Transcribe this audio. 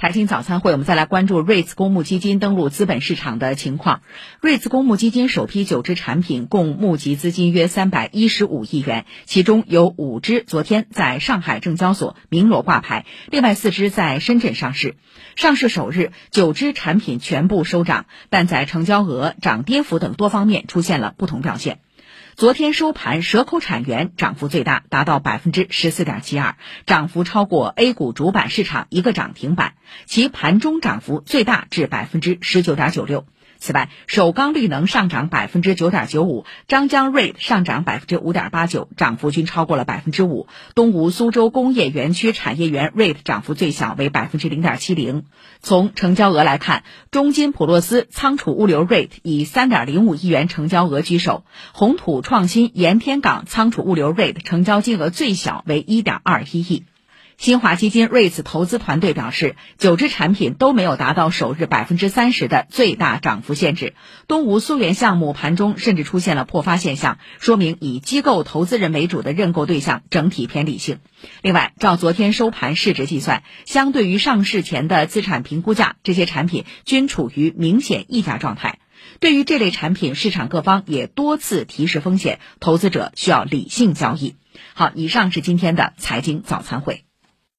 财经早餐会，我们再来关注瑞兹公募基金登陆资本市场的情况。瑞兹公募基金首批九只产品共募集资金约三百一十五亿元，其中有五只昨天在上海证交所鸣锣挂牌，另外四只在深圳上市。上市首日，九只产品全部收涨，但在成交额、涨跌幅等多方面出现了不同表现。昨天收盘，蛇口产源涨幅最大，达到百分之十四点七二，涨幅超过 A 股主板市场一个涨停板，其盘中涨幅最大至百分之十九点九六。此外，首钢绿能上涨百分之九点九五，张江瑞上涨百分之五点八九，涨幅均超过了百分之五。东吴苏州工业园区产业园瑞涨幅最小，为百分之零点七零。从成交额来看，中金普洛斯仓储物流瑞以三点零五亿元成交额居首，宏土创新盐田港仓储物流瑞成交金额最小，为一点二一亿。新华基金瑞兹投资团队表示，九只产品都没有达到首日百分之三十的最大涨幅限制。东吴苏源项目盘中甚至出现了破发现象，说明以机构投资人为主的认购对象整体偏理性。另外，照昨天收盘市值计算，相对于上市前的资产评估价，这些产品均处于明显溢价状态。对于这类产品，市场各方也多次提示风险，投资者需要理性交易。好，以上是今天的财经早餐会。